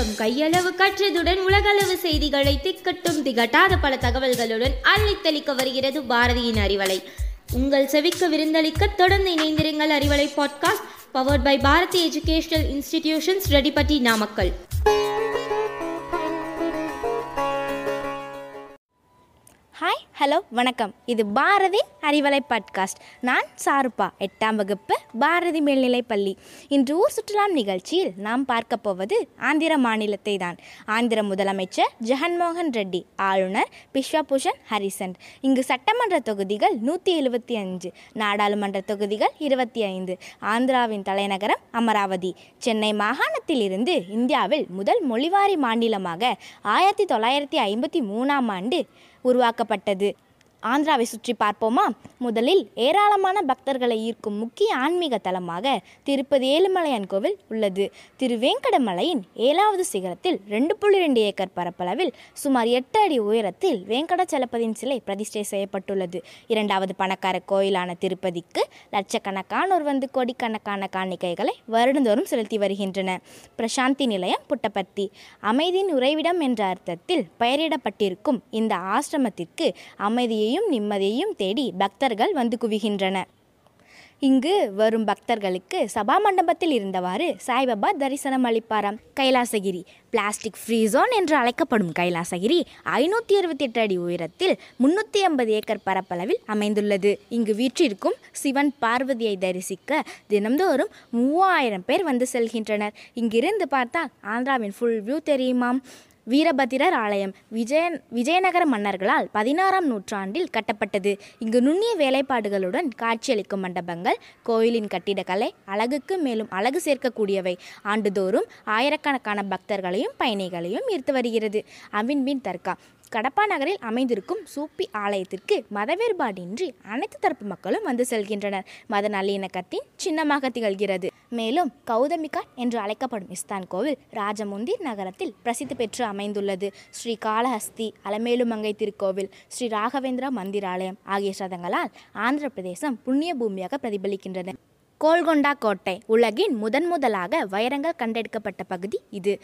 உலகம் கையளவு கற்றதுடன் உலகளவு செய்திகளை திக்கட்டும் திகட்டாத பல தகவல்களுடன் அள்ளித்தளிக்க வருகிறது பாரதியின் அறிவலை. உங்கள் செவிக்கு விருந்தளிக்க தொடர்ந்து இணைந்திருங்கள் Arivalai podcast powered by Bharathi educational institutions Reddipatti Namakkal hello வணக்கம். இது பாரதி அறிவலை பாட்காஸ்ட் நான் சாருப்பா எட்டாம் வகுப்பு பாரதி மேல்நிலைப் பள்ளி. இன்று ஊர் சுற்றுலாம் நிகழ்ச்சியில் நாம் பார்க்க போவது ஆந்திர மாநிலத்தை தான். ஆந்திர முதலமைச்சர் ஜெகன்மோகன் ரெட்டி ஆளுநர் பிஸ்வபூஷன் ஹரிசன். இங்கு சட்டமன்ற தொகுதிகள் நூற்றி எழுபத்தி அஞ்சு நாடாளுமன்ற தொகுதிகள் இருபத்தி ஐந்து ஆந்திராவின் தலைநகரம் அமராவதி. சென்னை மாகாணத்தில் இருந்து இந்தியாவில் முதல் மொழிவாரி மாநிலமாக ஆயிரத்தி தொள்ளாயிரத்தி ஐம்பத்தி மூணாம் ஆண்டு உருவாக்கப்பட்டது. ஆந்திராவை சுற்றி பார்ப்போமா? முதலில் ஏராளமான பக்தர்களை ஈர்க்கும் முக்கிய ஆன்மீக தலமாக திருப்பதி ஏழுமலையான் கோவில் உள்ளது. திருவேங்கடமலையின் ஏழாவது சிகரத்தில் ரெண்டு புள்ளி ரெண்டு ஏக்கர் பரப்பளவில் சுமார் எட்டு அடி உயரத்தில் வேங்கடச்சலபதியின் சிலை பிரதிஷ்டை செய்யப்பட்டுள்ளது. இரண்டாவது பணக்கார கோயிலான திருப்பதிக்கு லட்சக்கணக்கானோர் வந்து கோடிக்கணக்கான காணிக்கைகளை வருடந்தோறும் செலுத்தி வருகின்றன. பிரசாந்தி நிலையம் புட்டபர்த்தி. அமைதியின் உறைவிடம் என்ற அர்த்தத்தில் பெயரிடப்பட்டிருக்கும் இந்த ஆசிரமத்திற்கு அமைதியை அமைதியையும் நிம்மதியையும் தேடி பக்தர்கள் வந்து குவிகின்றனர் இங்கு வரும் பக்தர்களுக்கு சபா மண்டபத்தில் இருந்தவாறு சாய்பாபா தரிசனம் அளிப்பாராம். கைலாசகிரி பிளாஸ்டிக் ஃப்ரீ ஜோன் என்று அழைக்கப்படும் கைலாசகிரி ஐநூற்றி அறுபத்தி எட்டு அடி உயரத்தில் முன்னூற்றி ஐம்பது ஏக்கர் பரப்பளவில் அமைந்துள்ளது. இங்கு வீற்றிருக்கும் சிவன் பார்வதியை தரிசிக்க தினம்தோறும் மூவாயிரம் பேர் வந்து செல்கின்றனர். இங்கிருந்து பார்த்தால் ஆந்திராவின் ஃபுல் வியூ தெரியுமாம். வீரபத்திரர் ஆலயம் விஜய விஜயநகர மன்னர்களால் பதினாறாம் நூற்றாண்டில் கட்டப்பட்டது. இங்கு நுண்ணிய வேலைப்பாடுகளுடன் காட்சியளிக்கும் மண்டபங்கள் கோயிலின் கட்டிடக்கலை அழகுக்கு மேலும் அழகு சேர்க்கக்கூடியவை. ஆண்டுதோறும் ஆயிரக்கணக்கான பக்தர்களையும் பயணிகளையும் ஈர்த்து வருகிறது. அவின்பின் தர்கா. கடப்பா நகரில் அமைந்திருக்கும் சூப்பி ஆலயத்திற்கு மத வேறுபாடின்றி அனைத்து தரப்பு மக்களும் வந்து செல்கின்றனர். மத நல்லிணக்கத்தின் சின்னமாக திகழ்கிறது. மேலும் கௌதமிகா என்று அழைக்கப்படும் இஸ்தான் கோவில் ராஜமுந்திர் நகரத்தில் பிரசித்தி பெற்று அமைந்துள்ளது. ஸ்ரீ காளஹஸ்தி அலமேலுமங்கை திருக்கோவில் ஸ்ரீ ராகவேந்திரா மந்திராலயம் ஆகிய சதங்களால் ஆந்திர பிரதேசம் புண்ணிய பூமியாக பிரதிபலிக்கின்றன. கோல்கொண்டா கோட்டை உலகின் முதன் முதலாக வைரங்கள் கண்டெடுக்கப்பட்ட பகுதி இது.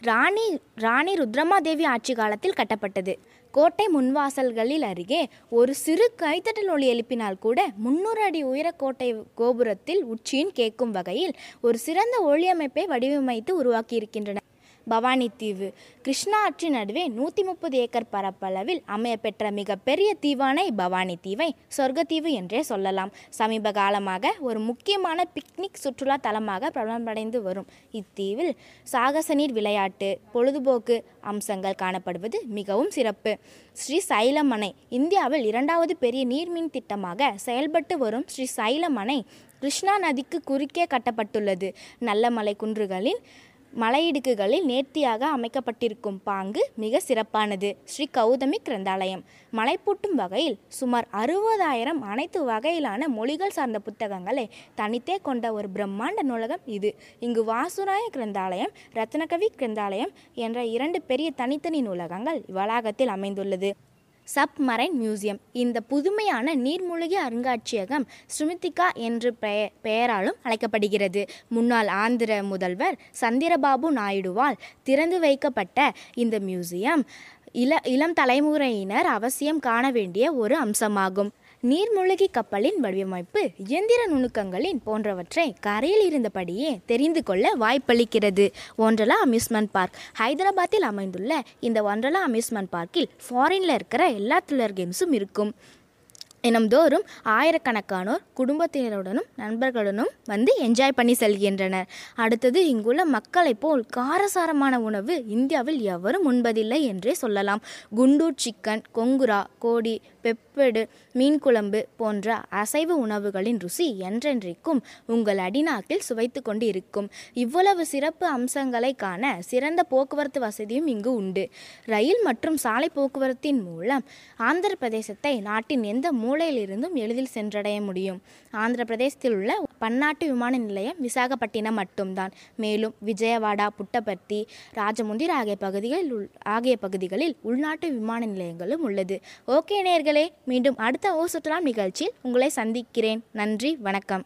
ராணி ராணி ருத்ரமாதேவி ஆட்சி காலத்தில் கட்டப்பட்டது. கோட்டை முன்வாசல்களில் அருகே ஒரு சிறு கைத்தட்டல் ஒளி எழுப்பினால் கூட முன்னூறு அடி உயர கோட்டை கோபுரத்தில் உச்சியின் கேட்கும் வகையில் ஒரு சிறந்த ஒளியமைப்பை வடிவமைத்து உருவாக்கியிருக்கின்றன. பவானி தீவு. கிருஷ்ணா ஆற்றின் நடுவே நூற்றி முப்பது ஏக்கர் பரப்பளவில் அமையப்பெற்ற மிகப்பெரிய தீவான பவானி தீவை சொர்க்கத்தீவு என்றே சொல்லலாம். சமீப காலமாக ஒரு முக்கியமான பிக்னிக் சுற்றுலா தலமாக பிரபலமடைந்து வரும் இத்தீவில் சாகச நீர் விளையாட்டு பொழுதுபோக்கு அம்சங்கள் காணப்படுவது மிகவும் சிறப்பு. ஸ்ரீ சைலமனை இந்தியாவில் இரண்டாவது பெரிய நீர்மின் திட்டமாக செயல்பட்டு வரும் ஸ்ரீ சைலமனை கிருஷ்ணா நதிக்கு குறுக்கே கட்டப்பட்டுள்ளது. நல்ல மலை குன்றுகளில் மலையிடுக்குகளில் நேர்த்தியாக அமைக்கப்பட்டிருக்கும் பாங்கு மிக சிறப்பானது. ஸ்ரீ கௌதமி கிரந்தாலயம். மலைப்பூட்டும் வகையில் சுமார் அறுபதாயிரம் அனைத்து வகையிலான மொழிகள் சார்ந்த புத்தகங்களை தனித்தே கொண்ட ஒரு பிரம்மாண்ட நூலகம் இது. இங்கு வாசுராய கிரந்தாலயம் ரத்னகவி கிரந்தாலயம் என்ற இரண்டு பெரிய தனித்தனி நூலகங்கள் வளாகத்தில் அமைந்துள்ளது. Submarine museum. இந்த புதுமையான நீர்மூழ்கி அருங்காட்சியகம் ஸ்ருமித்திகா என்று பெயர் பெயராலும் அழைக்கப்படுகிறது. முன்னாள் ஆந்திர முதல்வர் சந்திரபாபு நாயுடுவால் திறந்து வைக்கப்பட்ட இந்த மியூசியம் இள இளம் தலைமுறையினர் அவசியம் காண வேண்டிய ஒரு அம்சமாகும். நீர்மூழ்கி கப்பலின் வடிவமைப்பு இயந்திர நுணுக்கங்களின் போன்றவற்றை கரையில் இருந்தபடியே தெரிந்து கொள்ள வாய்ப்பளிக்கிறது. ஒன்றலா அம்யூஸ்மெண்ட் பார்க். ஹைதராபாத்தில் அமைந்துள்ள இந்த ஒன்றலா அம்யூஸ்மெண்ட் பார்க்கில் ஃபாரினில் இருக்கிற எல்லா த்ரில்லர் கேம்ஸும் இருக்கும். தினம்தோறும் ஆயிரக்கணக்கானோர் குடும்பத்தினருடனும் நண்பர்களுடனும் வந்து என்ஜாய் பண்ணி செல்கின்றனர். அடுத்தது இங்குள்ள மக்களைப் போல் காரசாரமான உணவு இந்தியாவில் எவரும் உண்பதில்லை என்றே சொல்லலாம். குண்டூர் சிக்கன் கொங்குரா கோடி பெப்படு மீன் குழம்பு போன்ற அசைவ உணவுகளின் ருசி என்றென்றைக்கும் உங்கள் அடிநாக்கில் சுவைத்து கொண்டு இருக்கும் இவ்வளவு சிறப்பு அம்சங்களை காண சிறந்த போக்குவரத்து வசதியும் இங்கு உண்டு. ரயில் மற்றும் சாலை போக்குவரத்தின் மூலம் ஆந்திர பிரதேசத்தை நாட்டின் எந்த மூலையிலிருந்தும் எளிதில் சென்றடைய முடியும். ஆந்திர பிரதேசத்தில் உள்ள பன்னாட்டு விமான நிலையம் விசாகப்பட்டினம் மட்டும்தான். மேலும் விஜயவாடா புட்டபர்த்தி ராஜமுந்திர் ஆகிய பகுதிகளில் உள் ஆகிய பகுதிகளில் உள்நாட்டு விமான நிலையங்களும் உள்ளது. ஓகே நேர்களே மீண்டும் அடுத்த ஓ சுற்றுலா நிகழ்ச்சியில் உங்களை சந்திக்கிறேன். நன்றி வணக்கம்.